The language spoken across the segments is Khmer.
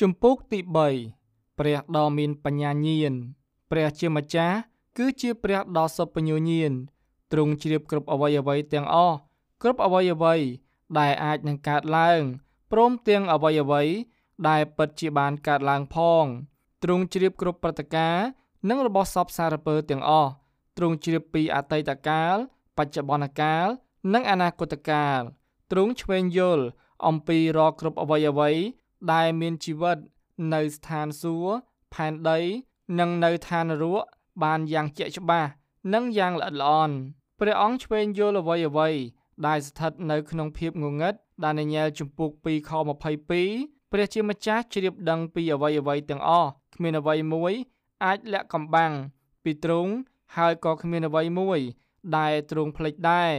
ជំពូកទី3ព្រះដ៏មានបញ្ញាញាណព្រះជាម្ចាស់គឺជាព្រះដ៏សុបញ្ញញាណទ្រង់ជ្រាបគ្រប់អ្វីអ្វីទាំងអស់គ្រប់អ្វីអ្វីដែលអាចនឹងកើតឡើងព្រមទាំងអ្វីអ្វីដែលពិតជាបានកើតឡើងផងទ្រង់ជ្រាបគ្រប់ព្រឹត្តិការណ៍និងរបស់សពសារពើទាំងអស់ទ្រង់ជ្រាបពីអតីតកាល បច្ចុប្បន្នកាល និងអនាគតកាលទ្រង់ឆ្វេងយល់អំពីរាល់គ្រប់អ្វីអ្វី ដែលមានជីវិតនៅស្ថានសួគ៌ផែនដី និងនៅឋាននរកបានយ៉ាងជាក់ច្បាស់និងយ៉ាងល្អិតល្អន់ព្រះអង្គឆ្វេងយល់អ្វីអ្វីដែលស្ថិតនៅក្នុងភាពងងឹតដែលនញែលជំពូក2ខ22ព្រះជាម្ចាស់ជ្រាបដឹងពីអ្វីអ្វីទាំងអស់គ្មានអ្វីមួយអាចលាក់កំបាំងពីទ្រង់ហើយក៏គ្មានអ្វីមួយដែលទ្រង់ភ្លេចដែរ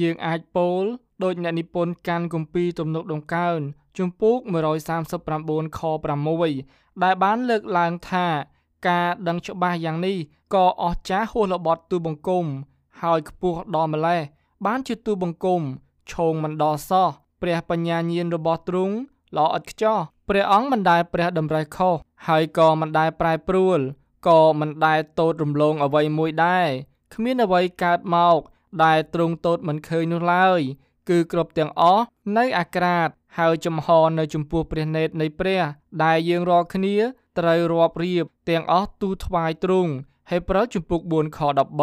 យើងអាចពោលដោយអ្នកនិពន្ធកាន់គម្ពីរទំនុកដង្កើង ជំពូក139ខ6ដែលបានលើកឡើងថាការដឹងច្បាស់យ៉ាងនេះក៏អស្ចារ្យហួសល្បត់ទូបង្គំ ហើយខ្ពស់ដល់ម្លេះបានជាទូបង្គំឈោងមិនដល់សោះព្រះបញ្ញាញាណរបស់ទ្រង់ល្អឥតខ្ចោះព្រះអង្គមិនដែលព្រះតម្រេះខុសហើយក៏មិនដែលប្រែប្រួលក៏មិនដែលតូតរំលងអ្វីមួយដែរគ្មានអ្វីកើតមកដែលទ្រង់តូតមិនឃើញនោះឡើយ គឺគ្រប់ទាំងអស់នៅអាក្រាត ហើយចំហនៅចំពោះព្រះនេតនៃព្រះ ដែលយើងរាល់គ្នាត្រូវរាប់រៀបទាំងអស់ទូថ្វាយទ្រង់ហេព្រើរជំពូក4ខ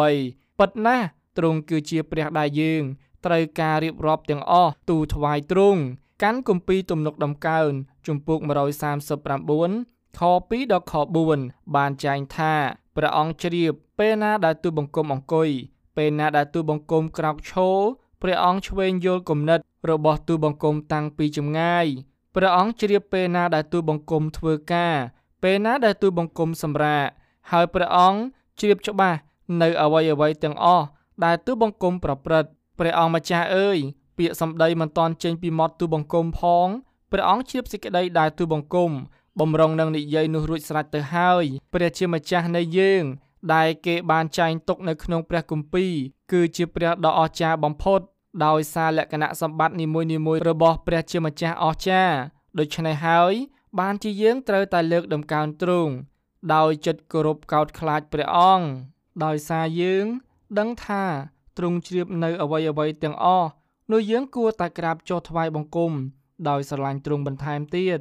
13ពិតណាស់ទ្រង់គឺជាព្រះដែលយើងត្រូវការរៀបរាប់ទាំងអស់ទូថ្វាយទ្រង់កាន់គម្ពីរទំនុកដំកើងជំពូក139ខ2ដល់ខ4បានចែងថាព្រះអង្គជ្រាបពេលណាដែលទូបង្គំអង្គុយពេលណាដែលទូបង្គំក្រោកឈរព្រះអង្គឆ្វេងយល់គំនិត របស់ទូបង្គំតាំងពីចម្ងាយព្រះអង្គជ្រាបពេលណាដែលទូបង្គំធ្វើការ ពេលណាដែលទូបង្គំសម្រាកហើយព្រះអង្គជ្រាបច្បាស់នៅអវ័យអវ័យទាំងអស់ដែលទូបង្គំប្រព្រឹត្តព្រះអង្គម្ចាស់អើយពាក្យសម្ដីមិនតាន់ចេញពីមាត់ទូបង្គំផងព្រះអង្គជ្រាបសេចក្តីដែលទូបង្គំបំរុងនឹងនិយាយនោះរួចស្រេចទៅហើយព្រះជាម្ចាស់នៃយើង ដែលគេបានចែងទុកនៅក្នុងព្រះគម្ពីរគឺជាព្រះដ៏អស្ចារ្យបំផុត ដោយសារលក្ខណៈសម្បត្តិនីមួយៗរបស់ព្រះជាម្ចាស់អស្ចារ្យដូច្នេះហើយ បានជាយើងត្រូវតែលើកដំកើងទ្រង់ដោយចិត្តគោរពកោតខ្លាចព្រះអង្គដោយសារយើងដឹងថាទ្រង់ជ្រាបនៅអ្វីអ្វីទាំងអស់នោះយើងគួរតែក្រាបចុះថ្វាយបង្គំដោយស្រឡាញ់ទ្រង់បន្ថែមទៀត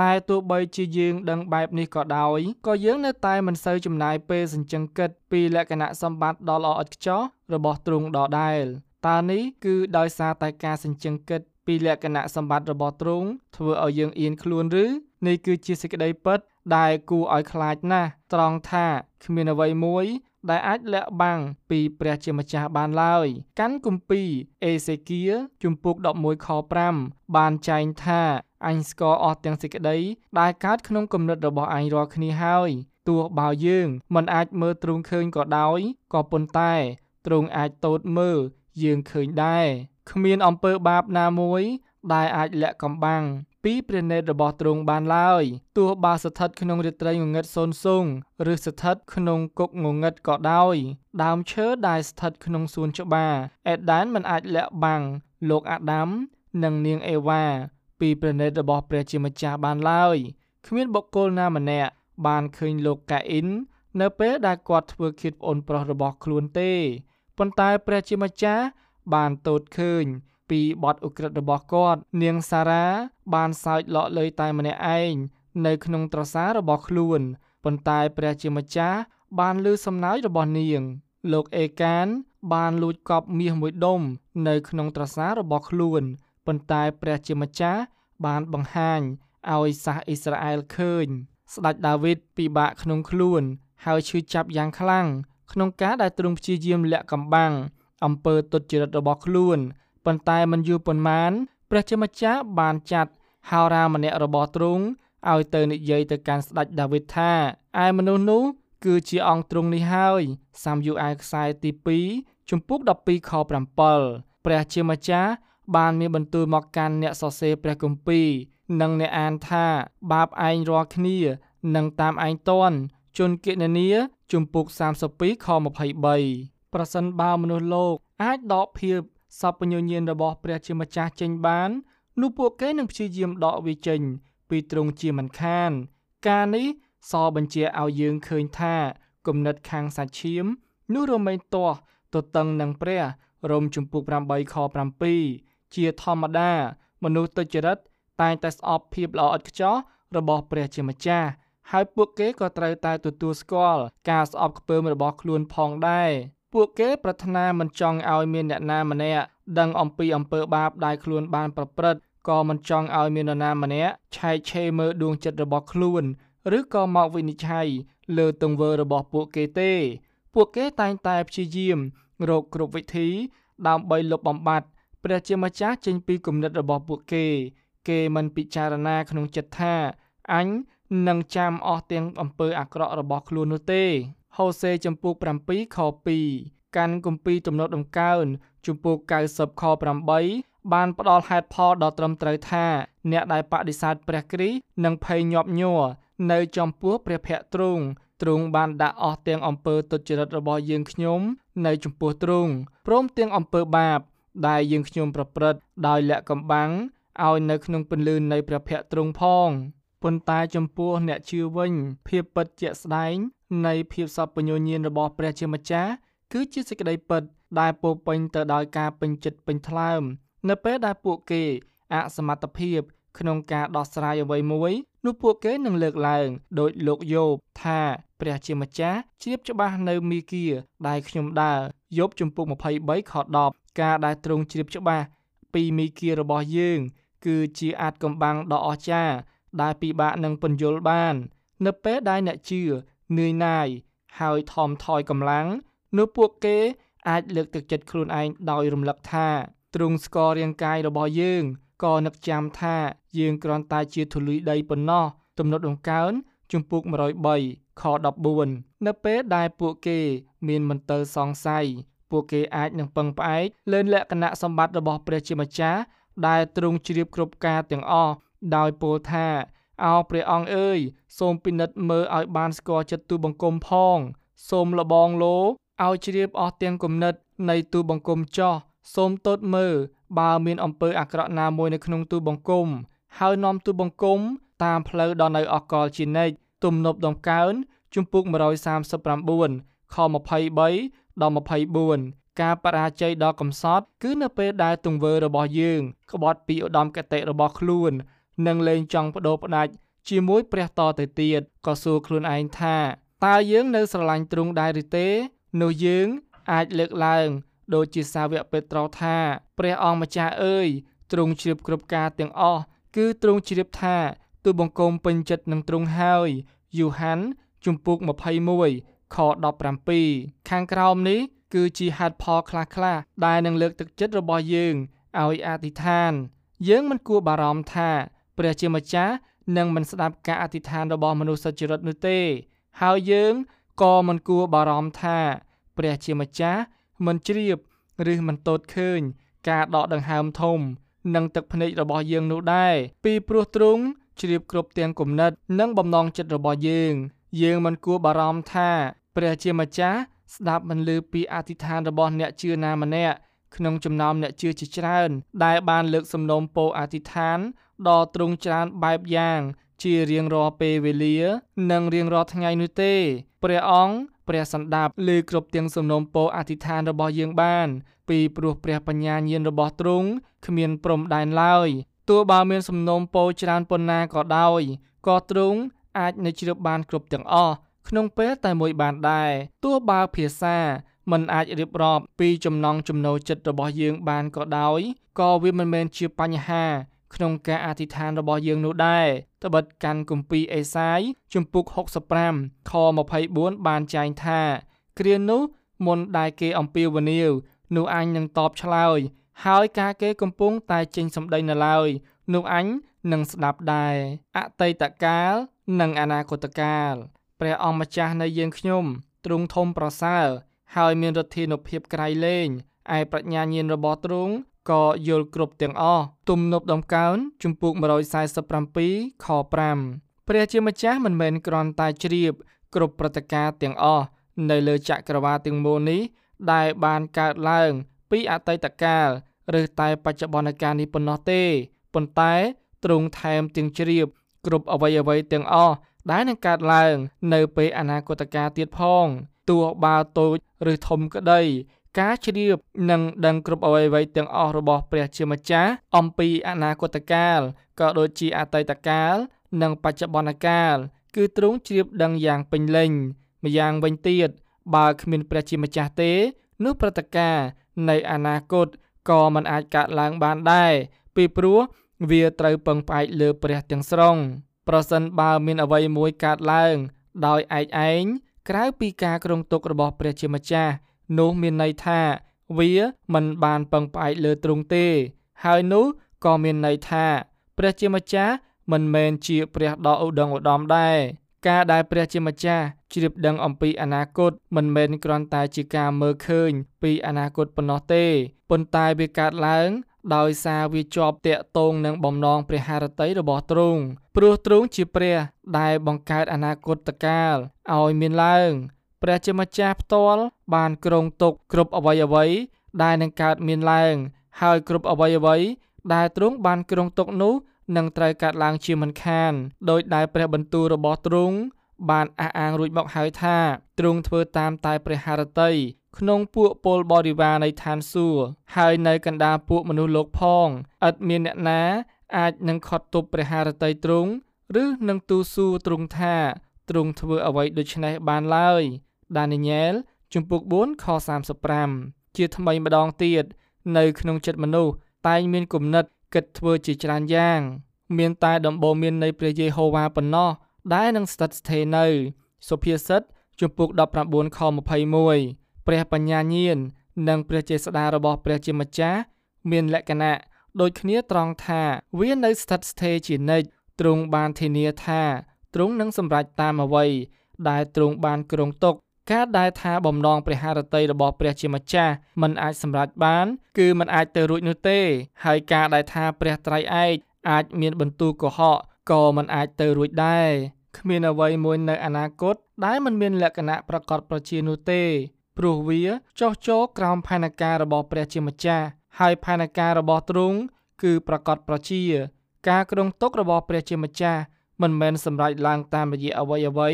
តែទោះបីជាយើងដឹងបែបនេះក៏ដោយក៏យើងនៅតែមិនសូវចំណាយពេលសញ្ជឹងគិតពីលក្ខណៈសម្បត្តិដ៏ល្អឥតខ្ចោះរបស់ទ្រង់ដដែល តើនេះគឺដោយសារតែការសញ្ជឹងគិតពីលក្ខណៈសម្បត្តិរបស់ទ្រង់ធ្វើឲ្យយើងអៀនខ្លួនឬនេះគឺជាសេចក្តីពិតដែលគួរឲ្យខ្លាចណាស់ត្រង់ថាគ្មានអ្វីមួយដែលអាចលាក់បាំងពីព្រះជាម្ចាស់បានឡើយ កាន់គម្ពីរអេសេគៀជំពូក11ខ5បានចែងថាអញស្គាល់អស់ទាំងសេចក្តីដែលកើតក្នុងគំនិតរបស់អញរាល់គ្នាហើយទោះបើយើងមិនអាចមើលទ្រង់ឃើញក៏ដោយក៏ប៉ុន្តែទ្រង់អាចតូតមើល យើងឃើញដែរគ្មានអំពើបាបណាមួយដែលអាចលាក់កំបាំងពីព្រះនេតរបស់ទ្រង់បានឡើយទោះបើស្ថិតក្នុងរាត្រីងងឹតសូនស៊ងឬស្ថិតក្នុងគុកងងឹតក៏ដោយដើមឈើដែលស្ថិតក្នុងសួនច្បារអេដែនមិនអាចលាក់បាំងលោកអាដាម និងនាងអេវ៉ាពីព្រះនេតរបស់ព្រះជាម្ចាស់បានឡើយគ្មានបុគ្គលណាម្នាក់បានឃើញលោកកាអ៊ីននៅពេលដែលគាត់ធ្វើឃាតប្អូនប្រុសរបស់ខ្លួនទេ ប៉ុន្តែព្រះជាម្ចាស់បានតូតឃើញ ពីបទឧក្រិដ្ឋរបស់គាត់ នាងសារ៉ាបានសើចលក់លើយតែម្នាក់ឯងនៅក្នុងត្រសាររបស់ខ្លួនប៉ុន្តែព្រះជាម្ចាស់បានលើសំណើចរបស់នាង លោកអេកាន បានលួចកប់មាសមួយដុំនៅក្នុងត្រសាររបស់ខ្លួនប៉ុន្តែព្រះជាម្ចាស់បានបង្ហាញឲ្យសាសអ៊ីស្រាអែលឃើញ ស្ដេចដាវីតពិបាកក្នុងខ្លួន ហើយឈឺចាប់យ៉ាងខ្លាំង ក្នុងការដែលទ្រង់ព្យាយាមលាក់កំបាំងអំពើទុច្ចរិតរបស់ខ្លួនប៉ុន្តែមិនយូរប៉ុន្មានព្រះជាម្ចាស់បានចាត់ហោរាម្នាក់របស់ទ្រង់ឲ្យទៅនិយាយទៅកាន់ស្ដេចដាវីតថាឯមនុស្សនោះគឺជាអង្គទ្រង់នេះហើយសាមយូអែលខ្សែទី2ជំពូក12ខ7ព្រះជាម្ចាស់បានមានបន្ទូលមកកាន់អ្នកសរសេរព្រះគម្ពីរនិងអ្នកអានថាបាបឯងរាល់គ្នានឹងតាមឯងតន់ជនគណនា ជំពូក32ខ23ប្រសិនបើមនុស្សលោក អាចដកភាពសពញ្ញញាណរបស់ព្រះជាម្ចាស់ចេញបាននោះពួកគេនឹងព្យាយាមដកវាចេញ ពីទ្រង់ជាមិនខាន ការនេះសបញ្ជាឲ្យយើងឃើញថាគំនិតខាងសាច់ឈាមនោះរមែងទាស់ទៅតឹងនឹងព្រះរមជំពូក8ខ7ជាធម្មតា មនុស្សទុច្ចរិតតែងតែស្អប់ភាពល្អឥតខ្ចោះរបស់ព្រះជាម្ចាស់ ហើយពួកគេក៏ត្រូវតែទទួលស្គាល់ការស្អប់ខ្ពើមរបស់ខ្លួនផងដែរពួកគេប្រាថ្នាមិនចង់ឲ្យមានអ្នកណាម្នាក់ដឹងអំពីអំពើបាបដែលខ្លួនបានប្រព្រឹត្តក៏មិនចង់ឲ្យមាននរណាម្នាក់ឆែកឆេរមើលដួងចិត្តរបស់ខ្លួនឬក៏មកវិនិច្ឆ័យលើទង្វើរបស់ពួកគេទេ ពួកគេតែងតែព្យាយាមរកគ្រប់វិធីដើម្បីលុបបំបាត់ព្រះជាម្ចាស់ចេញពីគំនិតរបស់ពួកគេ គេមិនពិចារណាក្នុងចិត្តថាអញ នឹងចាំអស់ទាំងអំពើអាក្រក់របស់ខ្លួននោះទេហូសេចំពោះ7ខ2កាន់គម្ពីរទំនុកដំកើងជំពូក90ខ8បានផ្ដល់ហេតុផលដ៏ត្រឹមត្រូវថាអ្នកដែលបដិសេធព្រះគ្រីស្ទនឹងភ័យញាប់ញ័រនៅចំពោះព្រះភ័ក្ត្រទ្រង់ទ្រង់បានដាក់អស់ទាំងអំពើទុច្ចរិតរបស់យើងខ្ញុំនៅចំពោះទ្រង់ព្រមទាំងអំពើបាបដែលយើងខ្ញុំប្រព្រឹត្តដោយលាក់កំបាំងឲ្យនៅក្នុងពន្លឺនៃព្រះភ័ក្ត្រទ្រង់ផង ប៉ុន្តែចំពោះអ្នកជឿវិញ ភាពពិតជាក់ស្ដែង នៃភាពសពញ្ញញាណរបស់ព្រះជាម្ចាស់គឺជាសេចក្តីពិត ដែលពោពេញទៅដោយការពេញចិត្តពេញថ្លើម នៅពេលដែលពួកគេអសមត្ថភាពក្នុងការដោះស្រាយអ្វីមួយនោះពួកគេនឹងលើកឡើងដោយលោកយោបថាព្រះជាម្ចាស់ជ្រាបច្បាស់នៅមីគៀដែលខ្ញុំដើរយោបជំពូក23ខ10ការដែលទ្រង់ជ្រាបច្បាស់ពីមីគៀរបស់យើង គឺជាអាចកំបាំងដ៏អស្ចារ្យ ដែលពិបាកនឹងពន្យល់បាន នៅពេលដែលអ្នកជឿនឿយណាយហើយថមថយកម្លាំងនោះពួកគេអាចលើកទឹកចិត្តខ្លួនឯងដោយរំលឹកថាទ្រង់ស្គាល់រាងកាយរបស់យើងក៏នឹកចាំថាយើងគ្រាន់តែជាធូលីដីប៉ុណ្ណោះទំនុកដង្កើងជំពូក103ខ14នៅពេលដែលពួកគេមានមន្ទិលសង្ស័យពួកគេអាចនឹងពឹងផ្អែកលើលក្ខណៈសម្បត្តិរបស់ព្រះជាម្ចាស់ដែលទ្រង់ជ្រាបគ្រប់ការទាំងអស់ ដោយពោលថាអោព្រះអង្គអើយសូមពិនិត្យមើលឲ្យបានស្គាល់ចិត្តទូបង្គំផង សូមលបងលោឲ្យជ្រាបអស់ទាំងគំនិត នៃទូបង្គំចោះសូមទតមើលបើមានអំពើអាក្រក់ណាមួយនៅក្នុងទូបង្គំហើយនាំទូបង្គំតាមផ្លូវដល់នៅអកលជានិច្ចទំនប់ដង្កើងជំពូក139ខ23ដល់24ការបរាជ័យដ៏កំសត់ គឺនៅពេលដែលទង្វើរបស់យើង ក្បត់ពីឧត្តមកតេរបស់ខ្លួន និងលែងចង់បដូរផ្ដាច់ជាមួយព្រះតទៅទៀតក៏សួរខ្លួនឯងថាតើយើងនៅស្រឡាញ់ទ្រង់ដែរឬទេ នោះយើងអាចលើកឡើង ដូចជាសាវកពេត្រុសថាព្រះអង្គម្ចាស់អើយទ្រង់ជ្រាបគ្រប់ការទាំងអស់គឺទ្រង់ជ្រាបថាទូបង្គំពេញចិត្តនឹងទ្រង់ហើយយូហានជំពូក21ខ17ខាងក្រោមនេះគឺជាហេតុផលខ្លះៗដែលនឹងលើកទឹកចិត្តរបស់យើងឲ្យអធិដ្ឋាន យើងមិនគួរបារម្ភថា ព្រះជាម្ចាស់នឹងមិនស្ដាប់ការអធិដ្ឋានរបស់មនុស្សសុចរិតនោះទេ ហើយយើងក៏មិនគួរបារម្ភថា ព្រះជាម្ចាស់មិនជ្រាបឬមិនតូចឃើញ ការដកដង្ហើមធំ និងទឹកភ្នែករបស់យើងនោះដែរពីព្រោះទ្រង់ជ្រាបគ្រប់ទាំងគំនិត និងបំណងចិត្តរបស់យើង យើងមិនគួរបារម្ភថាព្រះជាម្ចាស់ស្ដាប់មិនលឺពីអធិដ្ឋានរបស់អ្នកជឿណាម្នាក់ក្នុងចំណោមអ្នកជឿជាច្រើន ដែលបានលើកសំណូមពរអធិដ្ឋាន ដ៏ទ្រង់ច្រើនបែបយ៉ាងជារៀងរាល់ពេលវេលា និងរៀងរាល់ថ្ងៃនោះទេ ព្រះអង្គព្រះសន្តាប់លើគ្រប់ទាំងសំណូមពរអធិដ្ឋានរបស់យើងបាន ពីព្រោះព្រះបញ្ញាញាណរបស់ទ្រង់គ្មានព្រំដែនឡើយទោះបើមានសំណូមពរច្រើនប៉ុណ្ណាក៏ដោយក៏ទ្រង់អាចនឹងជ្រាបបានគ្រប់ទាំងអស់ក្នុងពេលតែមួយបានដែរទោះបើភាសាមិនអាចរៀបរាប់ពីចំណង់ចំណូលចិត្តរបស់យើងបានក៏ដោយក៏វាមិនមែនជាបញ្ហា ក្នុងការអធិដ្ឋានរបស់យើងនោះដែរត្បិតកាន់គម្ពីរអេសាយជំពូក65ខ24បានចែងថាគ្រានោះមុនដែលគេអំពាវនាវនោះអញនឹងតបឆ្លើយ ហើយការគេកំពុងតែចេញសម្ដីនៅឡើយនោះអញនឹងស្ដាប់ដែរអតីតកាលនិងអនាគតកាលព្រះអង្គម្ចាស់នៃយើងខ្ញុំទ្រង់ធំប្រសើរហើយមានឫទ្ធានុភាពក្រៃលែងឯប្រាជ្ញាញាណរបស់ទ្រង់ ក៏យល់គ្រប់ទាំងអស់ទំនប់ដំកើងជំពូក147ខ5ព្រះជាម្ចាស់មិនមែនគ្រាន់តែជ្រាប គ្រប់ព្រឹត្តិការណ៍ទាំងអស់នៅលើចក្រវាឡទាំងមូលនេះដែលបានកើតឡើង ពីអតីតកាលឬតែបច្ចុប្បន្នកាលនេះប៉ុណ្ណោះទេប៉ុន្តែទ្រង់ថែមទាំងជ្រាប គ្រប់អ្វីអ្វីទាំងអស់ដែលនឹងកើតឡើង នៅពេលអនាគតកាលទៀតផងទោះបើតូចឬធំក្តី ការជ្រាបនិងដឹងគ្រប់អ្វីអ្វីទាំងអស់របស់ព្រះជាម្ចាស់អំពីអនាគតកាលក៏ដូចជាអតីតកាល និងបច្ចុប្បន្នកាល គឺទ្រង់ជ្រាបដឹងយ៉ាងពេញលេញម្យ៉ាងវិញទៀតបើគ្មានព្រះជាម្ចាស់ទេនោះព្រឹត្តិការណ៍នៃអនាគតក៏មិនអាចកើតឡើងបានដែរពីព្រោះវាត្រូវពឹងផ្អែកលើព្រះទាំងស្រុងប្រសិនបើមានអ្វីមួយកើតឡើង ដោយឯកឯងក្រៅពីការគ្រងទុករបស់ព្រះជាម្ចាស់ នោះមានន័យថាវាមិនបានពឹងផ្អែកលើទ្រង់ទេ ហើយនោះក៏មានន័យថាព្រះជាម្ចាស់មិនមែនជាព្រះដ៏ឧត្តមឧត្តមដែរការដែលព្រះជាម្ចាស់ជ្រាបដឹងអំពីអនាគតមិនមែនគ្រាន់តែជាការមើលឃើញពីអនាគតប៉ុណ្ណោះទេប៉ុន្តែវាកើតឡើង ដោយសារវាជាប់តាក់ទងនឹងបំណងព្រះハរតីរបស់ទ្រង់ព្រោះទ្រង់ជាព្រះដែលបង្កើតអនាគតកាលឲ្យមានឡើង ព្រះជាម្ចាស់ផ្ទាល់បានគ្រងទុកគ្រប់អ្វីអ្វីដែលនឹងកើតមានឡើង ហើយគ្រប់អ្វីអ្វីដែលទ្រង់បានគ្រងទុកនោះនឹងត្រូវកាត់ឡើងជាមិនខានដោយដែលព្រះបន្ទូលរបស់ទ្រង់បានអះអាងរួចមកហើយថាទ្រង់ធ្វើតាមតែព្រះハរតីក្នុងពួកពលបរិវារនៃឋានសួគ៌ហើយនៅកណ្ដាលពួកមនុស្សលោកផងឥតមានអ្នកណាអាចនឹងខត់ទប់ព្រះハរតីទ្រង់ឬនឹងទូសួរទ្រង់ថាទ្រង់ធ្វើអ្វីដូច្នេះបានឡើយ ដានីយ៉ែលជំពូក4ខ35ជាថ្មីម្ដងទៀតនៅក្នុងចិត្តមនុស្សតែងមានគំនិតគិតធ្វើជាច្រើនយ៉ាង មានតែដំបូងមាននៃព្រះយេហូវ៉ាប៉ុណ្ណោះដែលនឹងស្ថិតស្ថេរនៅសុភាសិតជំពូក19ខ21ព្រះបញ្ញាញាណនិងព្រះចេស្តារបស់ព្រះជាម្ចាស់មានលក្ខណៈដូចគ្នាត្រង់ថាវានៅស្ថិតស្ថេរជានិច្ចទ្រង់បានធានាថាទ្រង់នឹងសម្រេចតាមអ្វីដែលទ្រង់បានគ្រងទុក ការដែលថាបំណងព្រះハរតីរបស់ព្រះជាម្ចាស់មិនអាចសម្រេចបាន គឺមិនអាចទៅរួចនោះទេ ហើយការដែលថាព្រះត្រៃឯកអាចមានបន្ទូលកុហកក៏មិនអាចទៅរួចដែរគ្មានអ្វីមួយនៅអនាគតដែលមិនមានលក្ខណៈប្រកបប្រជានោះទេព្រោះវាចោះចូលក្រោមផែនការរបស់ព្រះជាម្ចាស់ហើយផែនការរបស់ទ្រង់គឺប្រកបប្រជា ការគ្រងទុករបស់ព្រះជាម្ចាស់មិនមែនសម្រេចឡើងតាមរយៈអ្វីអ្វី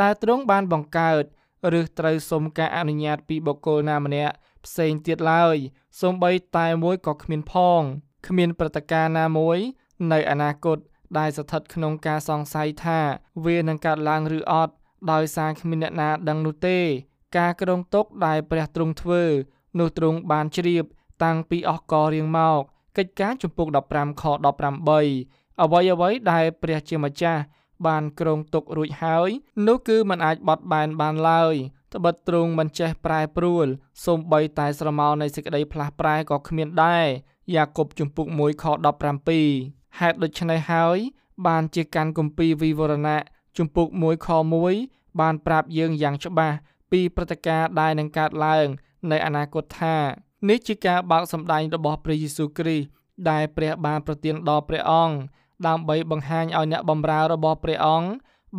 ដែលទ្រង់បានបង្កើត ឬត្រូវសុំការអនុញ្ញាតពីបុគ្គលណាម្នាក់ផ្សេងទៀតឡើយសូម្បីតែមួយក៏គ្មានផងគ្មានព្រឹត្តិការណ៍ណាមួយ នៅអនាគតដែលស្ថិតក្នុងការសង្ស័យថា វានឹងកើតឡើងឬអត់ដោយសារគ្មានអ្នកណាដឹងនោះទេ ការគ្រងទុកដែលព្រះទ្រង់ធ្វើនោះទ្រង់បានជ្រាប តាំងពីអស់ករៀងមកកិច្ចការជំពូក15ខ18អ្វីអ្វីដែលព្រះជាម្ចាស់ បានគ្រងទុករួចហើយនោះគឺมันអាចបត់បែនបានឡើយត្បិតទ្រង់មិនចេះប្រែប្រួលសូម្បីតែស្រមោលនៃសេចក្តីផ្លាស់ប្រែក៏គ្មានដែរយ៉ាកុបជំពូក1ខ17ហេតុដូច្នេះហើយបានជាកាន់គម្ពីរវិវរណៈជំពូក1ខ1បានប្រាប់យើងយ៉ាងច្បាស់ពីព្រឹត្តិការណ៍ដែលនឹងកើតឡើងនៅអនាគតថានេះជាការបើកសម្ដែងរបស់ព្រះយេស៊ូវគ្រីស្ទដែលព្រះបានប្រទានដល់ព្រះអង្គ ដើម្បីបង្ហាញឲ្យអ្នកបម្រើរបស់ព្រះអង្គ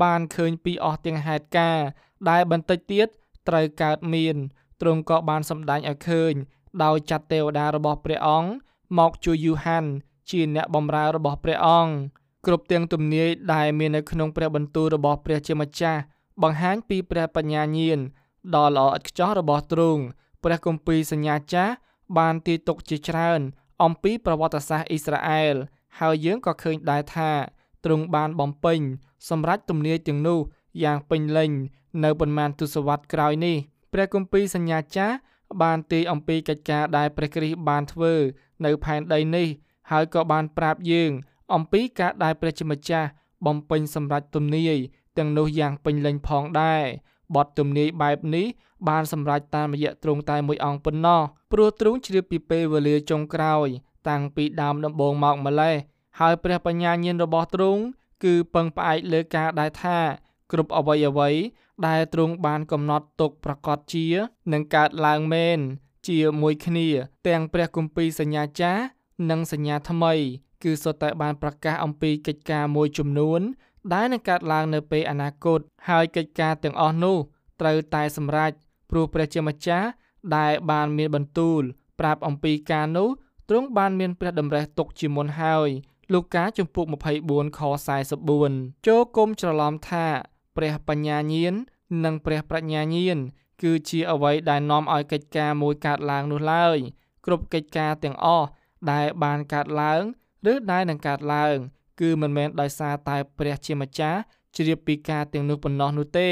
បានឃើញពីអស់ទាំងហេតុការណ៍ដែលបន្តិចទៀតត្រូវកើតមានទ្រង់ក៏បានសម្ដែងឲ្យឃើញ ដោយចាត់ទេវតារបស់ព្រះអង្គមកជួយយូហាន ជាអ្នកបម្រើរបស់ព្រះអង្គគ្រប់ទាំងទំនាយដែលមាននៅក្នុងព្រះបន្ទូលរបស់ព្រះជាម្ចាស់បង្ហាញពីព្រះបញ្ញាញាណដ៏ល្អឥតខ្ចោះរបស់ទ្រង់ព្រះគម្ពីរសញ្ញាចាស់បានទាយទុកជាច្រើន អំពីប្រវត្តិសាស្ត្រអ៊ីស្រាអែល ហើយយើងក៏ឃើញដែរថាទ្រង់បានបំពេញសម្រាប់ទំនាយទាំងនោះយ៉ាងពេញលេញនៅប៉ុន្មានទសវត្សរ៍ក្រោយនេះព្រះគម្ពីរសញ្ញាចាស់បានទាយអំពីកិច្ចការដែលព្រះគ្រីស្ទបានធ្វើនៅផែនដីនេះ ហើយក៏បានប្រាប់យើង អំពីការដែលព្រះជាម្ចាស់បំពេញសម្រាប់ទំនាយទាំងនោះយ៉ាងពេញលេញផងដែរបទទំនាយបែបនេះបានសម្រេចតាមរយៈទ្រង់តែមួយអង្គប៉ុណ្ណោះព្រោះទ្រង់ជ្រាបពីពេលវេលាចុងក្រោយ តាំងពីដើមដំបូងមកម្លេះហើយព្រះបញ្ញាញាណរបស់ទ្រង់គឺពឹងផ្អែកលើការដែលថាគ្រប់អ្វីអ្វីដែលទ្រង់បានកំណត់ទុកប្រកាសជានឹងកើតឡើងមែនជាមួយគ្នា ទាំងព្រះគម្ពីរសញ្ញាចាស់និងសញ្ញាថ្មី គឺសុទ្ធតែបានប្រកាសអំពីកិច្ចការមួយចំនួន ដែលនឹងកើតឡើងនៅពេលអនាគតហើយកិច្ចការទាំងអស់នោះត្រូវតែសម្រេចព្រោះព្រះជាម្ចាស់ដែលបានមានបន្ទូល ប្រាប់អំពីការនោះ ទ្រង់បានមានព្រះតម្រេះទុកជាមុនហើយលោកកាជំពូក24ខ44ចូលគុំច្រឡំថាព្រះបញ្ញាញាណនិងព្រះប្រាជ្ញាញាណគឺជាអ្វីដែលនាំឲ្យកិច្ចការមួយកើតឡើងនោះឡើយគ្រប់កិច្ចការទាំងអស់ដែលបានកើតឡើង ឬដែលនឹងកើតឡើង គឺមិនមែនដោយសារតែព្រះជាម្ចាស់ជ្រាបពីការទាំងនោះប៉ុណ្ណោះនោះទេ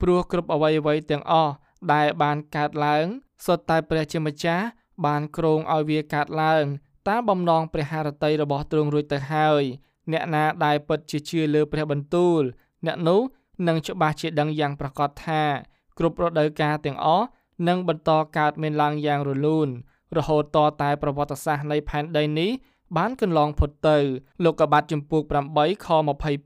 ព្រោះគ្រប់អ្វីអ្វីទាំងអស់ដែលបានកើតឡើងសុទ្ធតែព្រះជាម្ចាស់ បានគ្រោងឲ្យវាកើតឡើងតាមបំណងព្រះハរតីរបស់ទ្រង់រួចទៅហើយ អ្នកណាដែលពិតជាជឿលើព្រះបន្ទូល អ្នកនោះនឹងច្បាស់ជាដឹងយ៉ាងប្រកបថា គ្រប់រដូវកាលទាំងអស់នឹងបន្តកើតមានឡើងយ៉ាងរលូន រហូតតតែប្រវត្តិសាស្ត្រនៃផែនដីនេះបានកន្លងផុតទៅលោកកបាត់ចំពោះ8ខ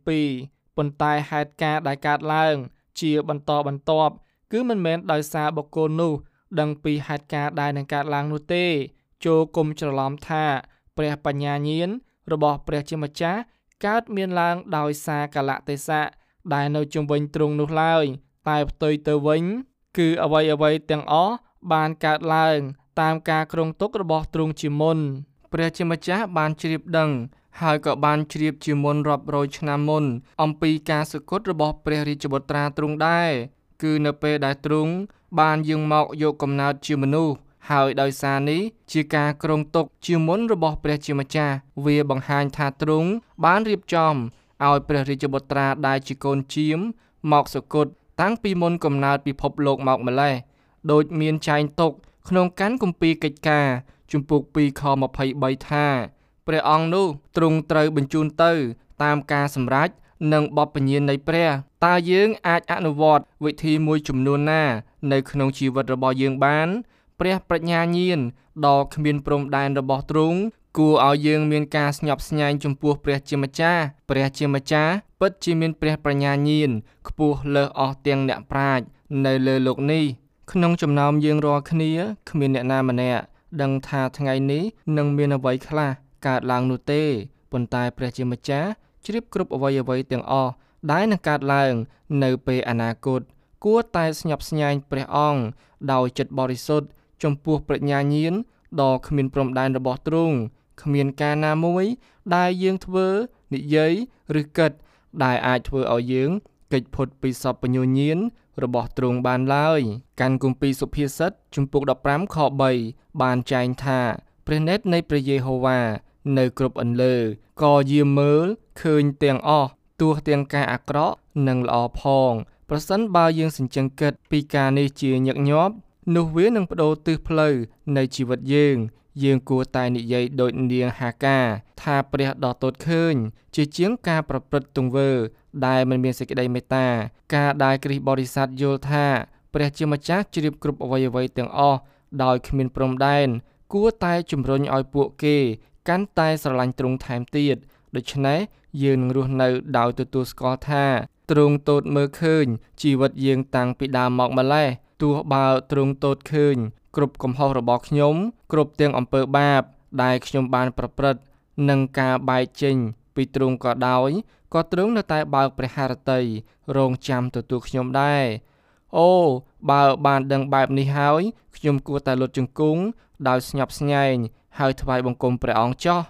22ប៉ុន្តែហេតុការណ៍ដែលកើតឡើង ជាបន្តបន្ទាប់គឺមិនមែនដោយសារបុគ្គលនោះ ដឹងពីហេតុការណ៍ដែលនឹងកើតឡើងនោះទេចូលគុំច្រឡំថា ព្រះបញ្ញាញាណរបស់ព្រះជាម្ចាស់កើតមានឡើងដោយសារកលៈទេសៈដែលនៅជុំវិញទ្រង់នោះឡើយតែផ្ទុយទៅវិញ គឺអ្វីអ្វីទាំងអស់បានកើតឡើង តាមការគ្រងទុករបស់ទ្រង់ជាមុនព្រះជាម្ចាស់បានជ្រាបដឹង ហើយក៏បានជ្រាបជាមុនរាប់រយឆ្នាំមុន អំពីការសគត់របស់ព្រះរាជបុត្រាទ្រង់ដែរគឺនៅពេលដែលទ្រង់ បានយាងមកយកកំណើតជាមនុស្សហើយដោយសារនេះជាការគ្រងទុកជាមុនរបស់ព្រះជាម្ចាស់វាបង្ហាញថាទ្រង់បានរៀបចំឲ្យព្រះរាជបុត្រាដែលជាកូនជាមមកសគត់តាំងពីមុនកំណើតពិភពលោកម្លេះដោយមានចែងទុកក្នុងកាន់គម្ពីរកិច្ចការជំពូក2ខ23ថាព្រះអង្គនោះទ្រង់ត្រូវបញ្ជូនទៅ តាមការសម្រេចនិងបបញ្ញាណនៃព្រះតើយើងអាចអនុវត្តវិធីមួយចំនួនណា នៅក្នុងជីវិតរបស់យើងបាន ព្រះប្រាជ្ញាញាណដ៏គ្មានព្រំដែនរបស់ទ្រង់គួរឲ្យយើងមានការស្ញប់ស្ញែងចំពោះព្រះជាម្ចាស់ព្រះជាម្ចាស់ពិតជាមានព្រះប្រាជ្ញាញាណខ្ពស់លើសអស់ទាំងអ្នកប្រាជ្ញនៅលើលោកនេះក្នុងចំណោមយើងរាល់គ្នាគ្មានអ្នកណាម្នាក់ដឹងថាថ្ងៃនេះនឹងមានអ្វីខ្លះកើតឡើងនោះទេប៉ុន្តែព្រះជាម្ចាស់ជ្រាបគ្រប់អ្វីអ្វីទាំងអស់ដែលនឹងកើតឡើងនៅពេលអនាគត គួរតែស្ញប់ស្ញែងព្រះអង្គដោយចិត្តបរិសុទ្ធចំពោះប្រាជ្ញាញាណដ៏គ្មានព្រំដែនរបស់ទ្រង់គ្មានការណាមួយ ដែលយើងធ្វើនិយាយឬគិត ដែលអាចធ្វើឲ្យយើងកិច្ចផុតពីសពញ្ញញាណរបស់ទ្រង់បានឡើយកាន់គម្ពីរសុភាសិតជំពូក15ខ3បានចែងថាព្រះនេតនៃព្រះយេហូវ៉ានៅគ្រប់អន្លើក៏យាមមើលឃើញទាំងអស់ទោះទាំងការអាក្រក់និងល្អផង ប្រសិនបើយើងសញ្ជឹងគិតពីការនេះជាញឹកញាប់នោះវានឹងបដូរទិសផ្លូវនៃជីវិតយើង យើងគួរតែនិយាយដូចនាងហាកាថាព្រះដ៏តូចឃើញ ជាជាងការប្រព្រឹត្តទង្វើ ដែលមិនមានសេចក្តីមេត្តា ការដែលគ្រិស្តបរិស័ទយល់ថាព្រះជាម្ចាស់ជ្រាបគ្រប់អ្វីអ្វីទាំងអស់ដោយគ្មានព្រំដែន គួរតែជំរុញឲ្យពួកគេ កាន់តែស្រឡាញ់ទ្រង់ថែមទៀតដូច្នេះយើងនឹងរស់នៅដោយទទួលស្គាល់ថា ទ្រង់តូចមើលឃើញ ជីវិតយើងតាំងពីដើមមកម្លេះទោះបើទ្រង់តូចឃើញ គ្រប់កំហុសរបស់ខ្ញុំ គ្រប់ទាំងអំពើបាប ដែលខ្ញុំបានប្រព្រឹត្តនិងការបែកចេញ ពីទ្រង់ក៏ដោយក៏ទ្រង់នៅតែបើកព្រះハរតីរងចាំទទួលខ្ញុំដែរអូបើបានដឹងបែបនេះហើយខ្ញុំគួរតែលុតជង្គង់ដោយស្ញប់ស្ញែងហើយថ្វាយបង្គំព្រះអង្គចោះ